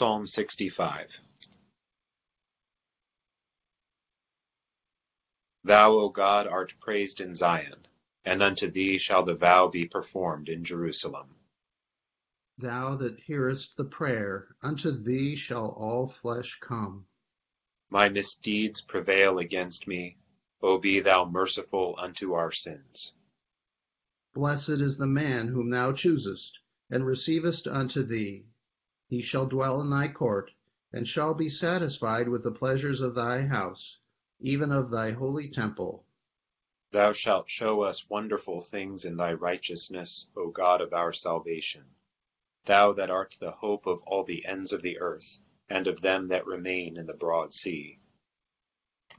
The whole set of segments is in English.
Psalm 65 Thou, O God, art praised in Zion, and unto thee shall the vow be performed in Jerusalem. Thou that hearest the prayer, unto thee shall all flesh come. My misdeeds prevail against me. O be thou merciful unto our sins. Blessed is the man whom thou choosest, and receivest unto thee. He shall dwell in thy court, and shall be satisfied with the pleasures of thy house, even of thy holy temple. Thou shalt show us wonderful things in thy righteousness, O God of our salvation. Thou that art the hope of all the ends of the earth, and of them that remain in the broad sea.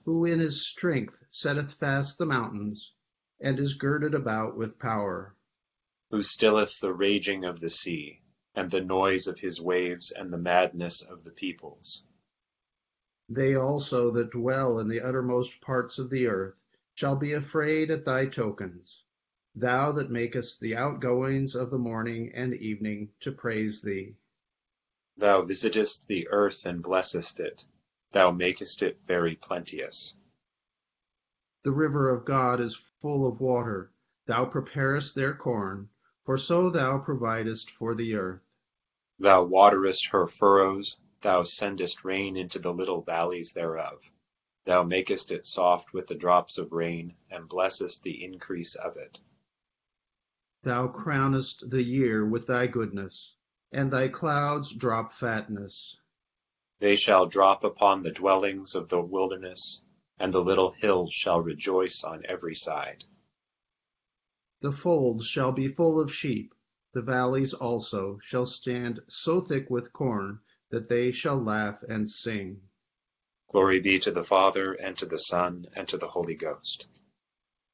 Who in his strength setteth fast the mountains, and is girded about with power. Who stilleth the raging of the sea, and the noise of his waves, and the madness of the peoples. They also that dwell in the uttermost parts of the earth shall be afraid at thy tokens. Thou that makest the outgoings of the morning and evening to praise thee. Thou visitest the earth and blessest it. Thou makest it very plenteous. The river of God is full of water. Thou preparest their corn, for so thou providest for the earth. Thou waterest her furrows, thou sendest rain into the little valleys thereof. Thou makest it soft with the drops of rain, and blessest the increase of it. Thou crownest the year with thy goodness, and thy clouds drop fatness. They shall drop upon the dwellings of the wilderness, and the little hills shall rejoice on every side. The folds shall be full of sheep, the valleys also shall stand so thick with corn that they shall laugh and sing. Glory be to the Father, and to the Son, and to the Holy Ghost.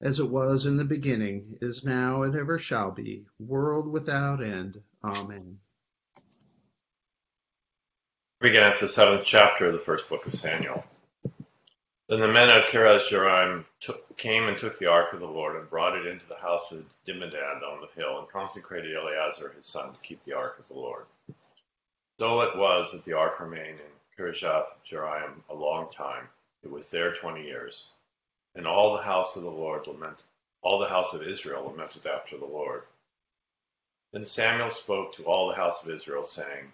As it was in the beginning, is now, and ever shall be, world without end. Amen. We begin at the seventh chapter of the first book of Samuel. Then the men of Kiriath Jearim came and took the ark of the Lord and brought it into the house of Abinadab on the hill and consecrated Eleazar his son to keep the ark of the Lord. So it was that the ark remained in Kiriath Jearim a long time. It was there twenty years. And all the house of the Lord lamented, all the house of Israel lamented after the Lord. Then Samuel spoke to all the house of Israel, saying,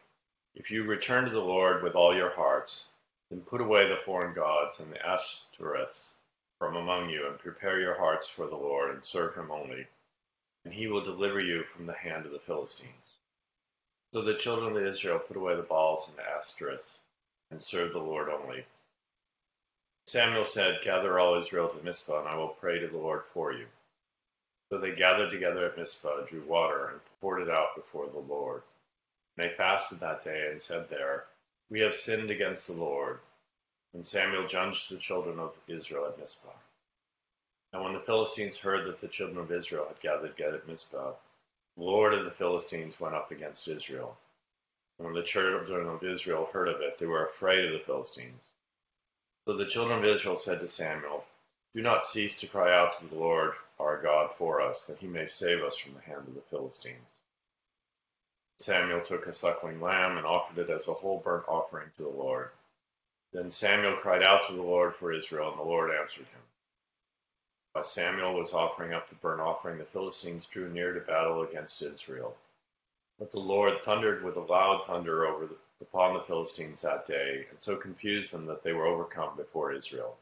If you return to the Lord with all your hearts, then put away the foreign gods and the Ashtoreths from among you, and prepare your hearts for the Lord, and serve him only, and he will deliver you from the hand of the Philistines. So the children of Israel put away the Baals and the Ashtoreths, and served the Lord only. Samuel said, Gather all Israel to Mizpah, and I will pray to the Lord for you. So they gathered together at Mizpah, drew water, and poured it out before the Lord. And they fasted that day and said there, We have sinned against the Lord. And Samuel judged the children of Israel at Mizpah. And when the Philistines heard that the children of Israel had gathered at Mizpah, the Lord of the Philistines went up against Israel. And when the children of Israel heard of it, they were afraid of the Philistines. So the children of Israel said to Samuel, Do not cease to cry out to the Lord our God for us, that he may save us from the hand of the Philistines. Samuel took a suckling lamb and offered it as a whole burnt offering to the Lord. Then Samuel cried out to the Lord for Israel, and the Lord answered him. While Samuel was offering up the burnt offering, the Philistines drew near to battle against Israel. But the Lord thundered with a loud thunder over the, upon the Philistines that day, and so confused them that they were overcome before Israel.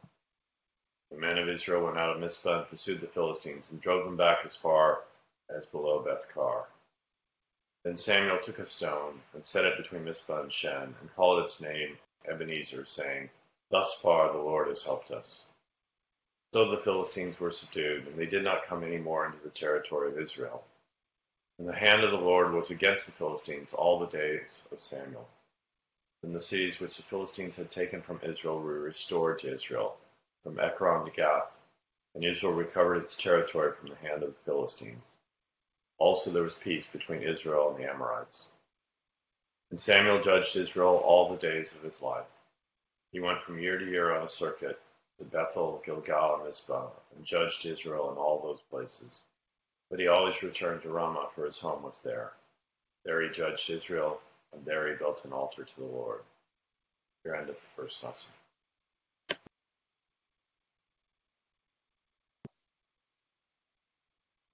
The men of Israel went out of Mizpah and pursued the Philistines, and drove them back as far as below Beth-car. Then Samuel took a stone, and set it between Mizpah and Shen, and called its name Ebenezer, saying, Thus far the Lord has helped us. So the Philistines were subdued, and they did not come any more into the territory of Israel. And the hand of the Lord was against the Philistines all the days of Samuel. And the cities which the Philistines had taken from Israel were restored to Israel, from Ekron to Gath, and Israel recovered its territory from the hand of the Philistines. Also there was peace between Israel and the Amorites. And Samuel judged Israel all the days of his life. He went from year to year on a circuit to Bethel, Gilgal, and Mizpah, and judged Israel in all those places. But he always returned to Ramah, for his home was there. There he judged Israel and there he built an altar to the Lord. Here endeth the first lesson.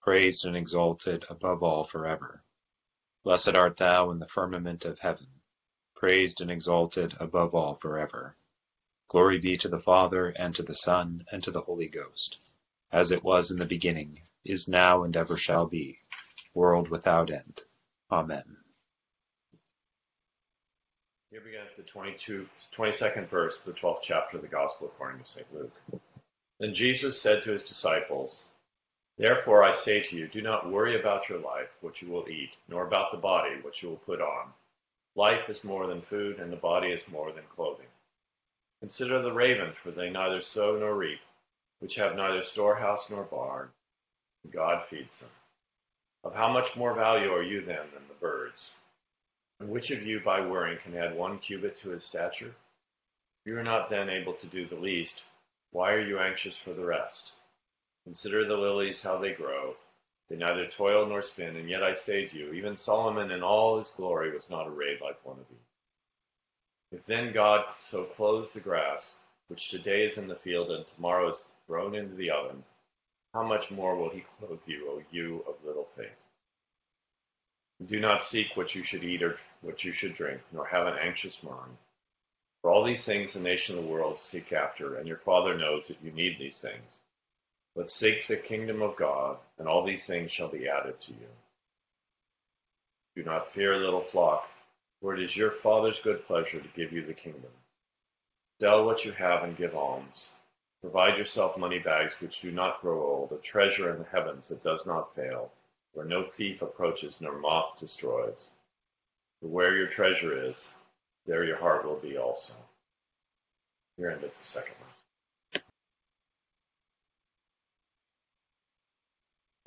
praised and exalted above all for ever. Blessed art thou in the firmament of heaven, praised and exalted above all for ever. Glory be to the Father, and to the Son, and to the Holy Ghost, as it was in the beginning, is now, and ever shall be, world without end. Amen. Here begins the 22, 22nd verse of the 12th chapter of the Gospel according to St. Luke. Then Jesus said to his disciples, Therefore I say to you, do not worry about your life, what you will eat, nor about the body, what you will put on. Life is more than food, and the body is more than clothing. Consider the ravens, for they neither sow nor reap, which have neither storehouse nor barn, and God feeds them. Of how much more value are you then than the birds? And which of you by worrying can add one cubit to his stature? If you are not then able to do the least, why are you anxious for the rest? Consider the lilies how they grow. They neither toil nor spin, and yet I say to you, even Solomon in all his glory was not arrayed like one of these. If then God so clothes the grass, which today is in the field and tomorrow is thrown into the oven, how much more will he clothe you, O you of little faith? Do not seek what you should eat or what you should drink, nor have an anxious mind. For all these things the nation of the world seek after, and your Father knows that you need these things. But seek the kingdom of God, and all these things shall be added to you. Do not fear, little flock, for it is your Father's good pleasure to give you the kingdom. Sell what you have and give alms. Provide yourself money bags which do not grow old, a treasure in the heavens that does not fail where no thief approaches nor moth destroys. For where your treasure is, there your heart will be also. Here endeth the second lesson.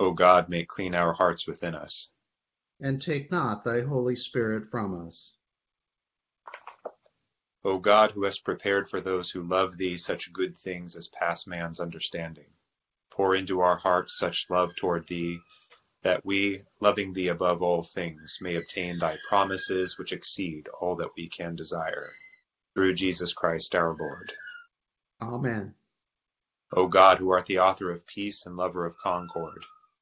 O God, may clean our hearts within us. And take not thy Holy Spirit from us. O God, who hast prepared for those who love thee such good things as pass man's understanding, pour into our hearts such love toward thee that we, loving thee above all things, may obtain thy promises which exceed all that we can desire. Through Jesus Christ our Lord. Amen. O God, who art the author of peace and lover of concord,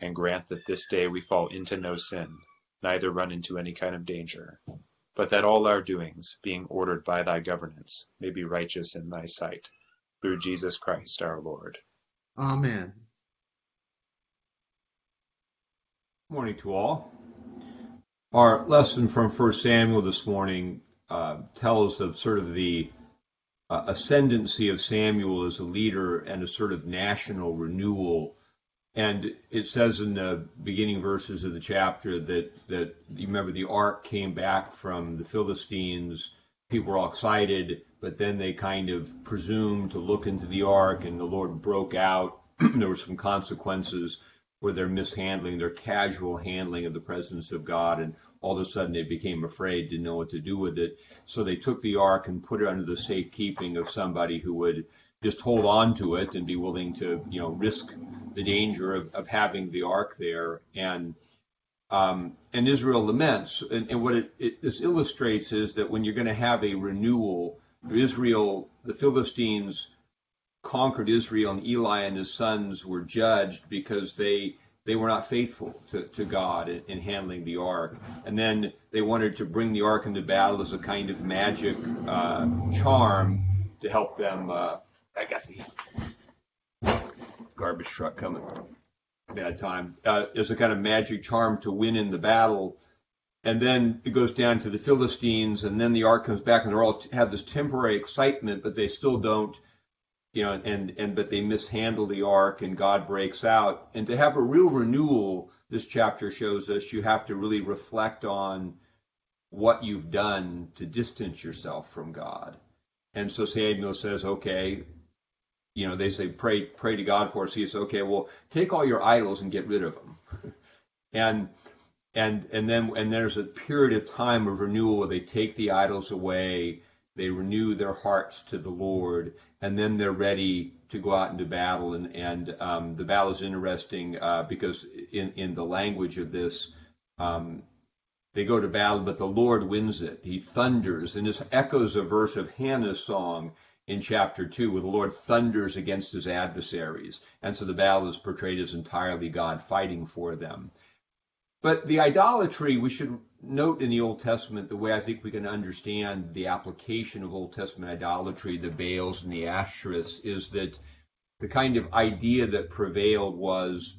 and grant that this day we fall into no sin, neither run into any kind of danger, but that all our doings, being ordered by thy governance, may be righteous in thy sight, through Jesus Christ our Lord. Amen. Morning to all. Our lesson from 1 Samuel this morning uh, tells of sort of the uh, ascendancy of Samuel as a leader and a sort of national renewal. And it says in the beginning verses of the chapter that, that you remember the ark came back from the Philistines. People were all excited, but then they kind of presumed to look into the ark, and the Lord broke out. there were some consequences for their mishandling, their casual handling of the presence of God, and all of a sudden they became afraid, didn't know what to do with it. So they took the ark and put it under the safekeeping of somebody who would just hold on to it and be willing to, you know, risk the danger of, of having the ark there. And um, and Israel laments. And, and what it, it, this illustrates is that when you're going to have a renewal, Israel, the Philistines conquered Israel, and Eli and his sons were judged because they they were not faithful to, to God in, in handling the ark. And then they wanted to bring the ark into battle as a kind of magic uh, charm to help them. Uh, I got the garbage truck coming. bad time, uh, a kind of magic charm to win in the battle. And then it goes down to the Philistines, and then the ark comes back, and they all have this temporary excitement, but they still don't, you know, and and but they mishandle the ark, and God breaks out. And to have a real renewal, this chapter shows us you have to really reflect on what you've done to distance yourself from God. And so Samuel says, okay, you know, they say pray pray to God for us. He says, okay, well, take all your idols and get rid of them. and and and then and there's a period of time of renewal where they take the idols away, they renew their hearts to the Lord, and then they're ready to go out into battle. And and um, the battle is interesting uh, because in in the language of this. Um, they go to battle, but the Lord wins it. He thunders, and this echoes a verse of Hannah's song in chapter 2, where the Lord thunders against his adversaries. And so the battle is portrayed as entirely God fighting for them. But the idolatry, we should note in the Old Testament, the way I think we can understand the application of Old Testament idolatry, the Baals and the Asherahs, is that the kind of idea that prevailed was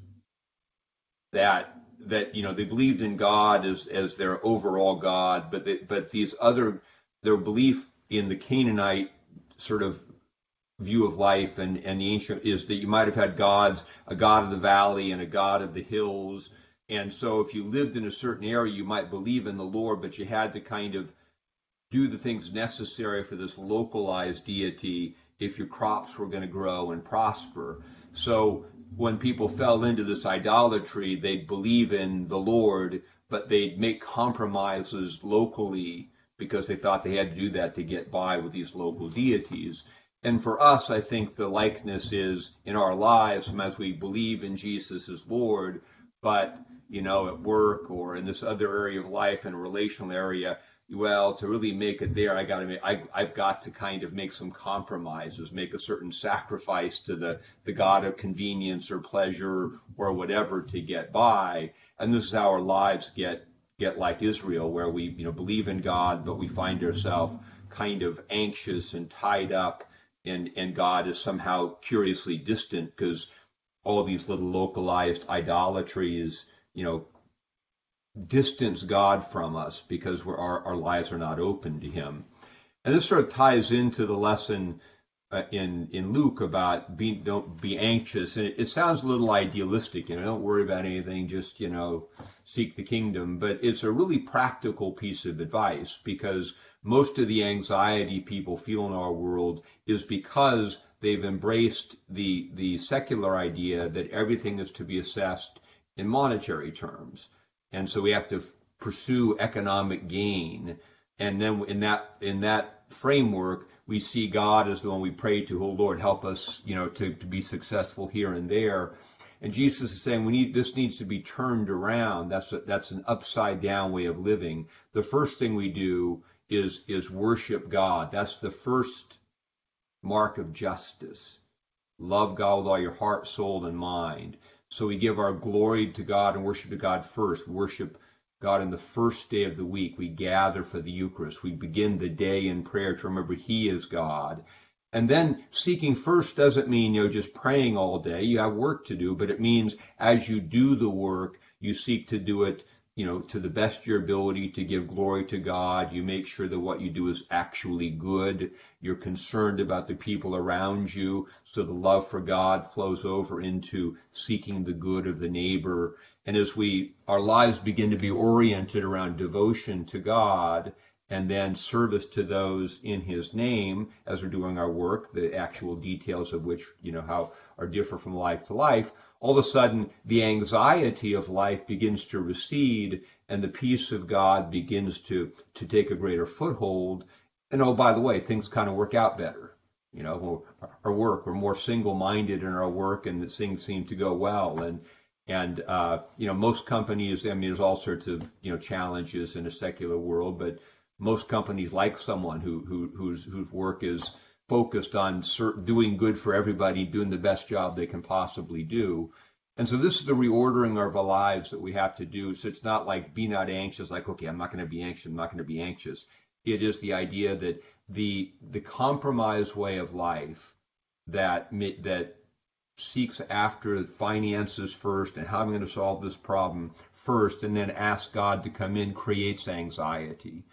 that that you know they believed in God as as their overall God, but they, but these other their belief in the Canaanite sort of view of life and, and the ancient is that you might have had gods, a god of the valley and a god of the hills. And so if you lived in a certain area, you might believe in the Lord, but you had to kind of do the things necessary for this localized deity if your crops were going to grow and prosper. So when people fell into this idolatry, they'd believe in the Lord, but they'd make compromises locally because they thought they had to do that to get by with these local deities. And for us, I think the likeness is in our lives as we believe in Jesus as Lord, but you know, at work or in this other area of life and relational area, well, to really make it there, I got to make, I, I've got to kind of make some compromises, make a certain sacrifice to the, the God of convenience or pleasure or whatever to get by. And this is how our lives get get like Israel, where we you know believe in God, but we find ourselves kind of anxious and tied up, and and God is somehow curiously distant because all these little localized idolatries, you know, distance God from us because our our lives are not open to Him, and this sort of ties into the lesson Uh, in in Luke about be don't be anxious, and it, it, sounds a little idealistic. You know, don't worry about anything, just you know, seek the kingdom. But it's a really practical piece of advice because most of the anxiety people feel in our world is because they've embraced the the secular idea that everything is to be assessed in monetary terms, and so we have to pursue economic gain, and then in that in that framework we see God as the one we pray to. Oh Lord, help us, you know, to, to be successful here and there. And Jesus is saying we need this needs to be turned around. That's a, that's an upside down way of living. The first thing we do is is worship God. That's the first mark of justice. Love God with all your heart, soul, and mind. So we give our glory to God and worship to God first. Worship God, in the first day of the week, we gather for the Eucharist. We begin the day in prayer to remember He is God. And then seeking first doesn't mean, you know, just praying all day. You have work to do, but it means as you do the work, you seek to do it, you know, to the best of your ability to give glory to God. You make sure that what you do is actually good. You're concerned about the people around you. So the love for God flows over into seeking the good of the neighbor and as we our lives begin to be oriented around devotion to God and then service to those in his name as we're doing our work, the actual details of which, you know, how are different from life to life, all of a sudden the anxiety of life begins to recede and the peace of God begins to to take a greater foothold. And oh, by the way, things kind of work out better. You know, our work, we're more single-minded in our work, and things seem to go well. And and uh, you know, most companies, I mean, there's all sorts of you know challenges in a secular world, but most companies like someone who who whose whose work is focused on doing good for everybody, doing the best job they can possibly do. And so this is the reordering of our lives that we have to do. So it's not like be not anxious, like okay, I'm not going to be anxious, I'm not going to be anxious. It is the idea that the the compromise way of life that that seeks after finances first and how I'm going to solve this problem first, and then ask God to come in creates anxiety.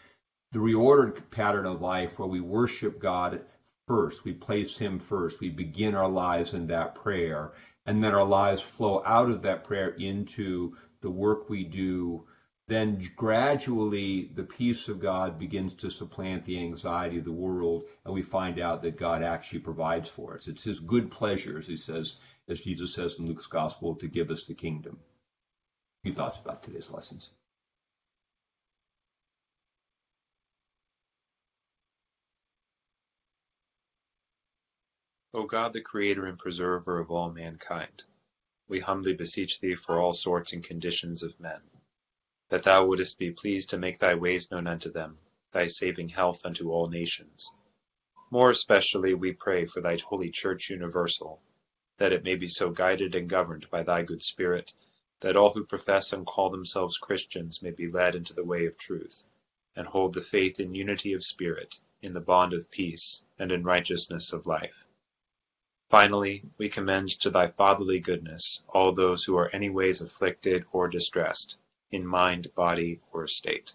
The reordered pattern of life where we worship God first, we place Him first, we begin our lives in that prayer, and then our lives flow out of that prayer into the work we do then gradually the peace of God begins to supplant the anxiety of the world, and we find out that God actually provides for us. It's His good pleasure, as He says, as Jesus says in Luke's Gospel, to give us the kingdom. A few thoughts about today's lessons. O God, the Creator and Preserver of all mankind, we humbly beseech Thee for all sorts and conditions of men that thou wouldest be pleased to make thy ways known unto them, thy saving health unto all nations. More especially we pray for thy holy Church universal, that it may be so guided and governed by thy good Spirit, that all who profess and call themselves Christians may be led into the way of truth, and hold the faith in unity of spirit, in the bond of peace, and in righteousness of life. Finally, we commend to thy fatherly goodness all those who are any ways afflicted or distressed, in mind, body, or state.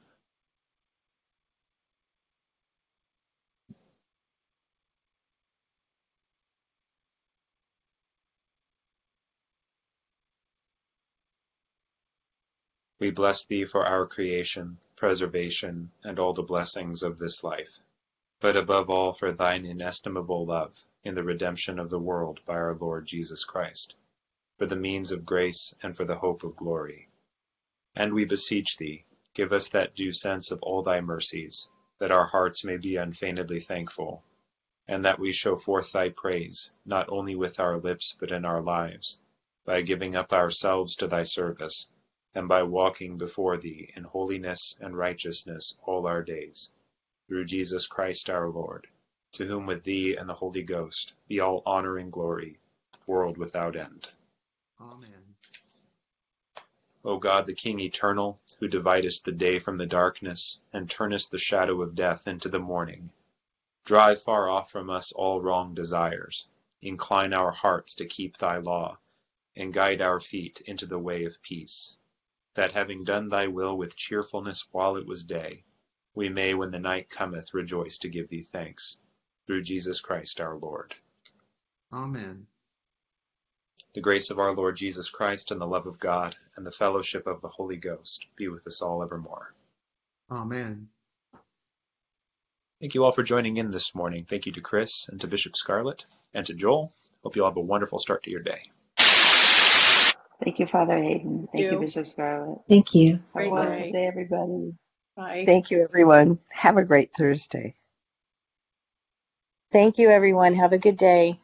We bless thee for our creation, preservation, and all the blessings of this life, but above all for thine inestimable love in the redemption of the world by our Lord Jesus Christ, for the means of grace and for the hope of glory. And we beseech thee, give us that due sense of all thy mercies, that our hearts may be unfeignedly thankful, and that we show forth thy praise, not only with our lips but in our lives, by giving up ourselves to thy service and by walking before thee in holiness and righteousness all our days. Through Jesus Christ our Lord, to whom with thee and the Holy Ghost be all honor and glory, world without end. Amen. O God, the King eternal, who dividest the day from the darkness, and turnest the shadow of death into the morning, drive far off from us all wrong desires, incline our hearts to keep thy law, and guide our feet into the way of peace that having done thy will with cheerfulness while it was day, we may, when the night cometh, rejoice to give thee thanks. Through Jesus Christ our Lord. Amen. The grace of our Lord Jesus Christ and the love of God and the fellowship of the Holy Ghost be with us all evermore. Amen. Thank you all for joining in this morning. Thank you to Chris and to Bishop Scarlett and to Joel. Hope you all have a wonderful start to your day. Thank you, Father Hayden. Thank you, you. Bishop Scarlett. Thank you. Have a wonderful day. day, everybody. Bye. Thank you, everyone. Have a great Thursday. Thank you, everyone. Have a good day.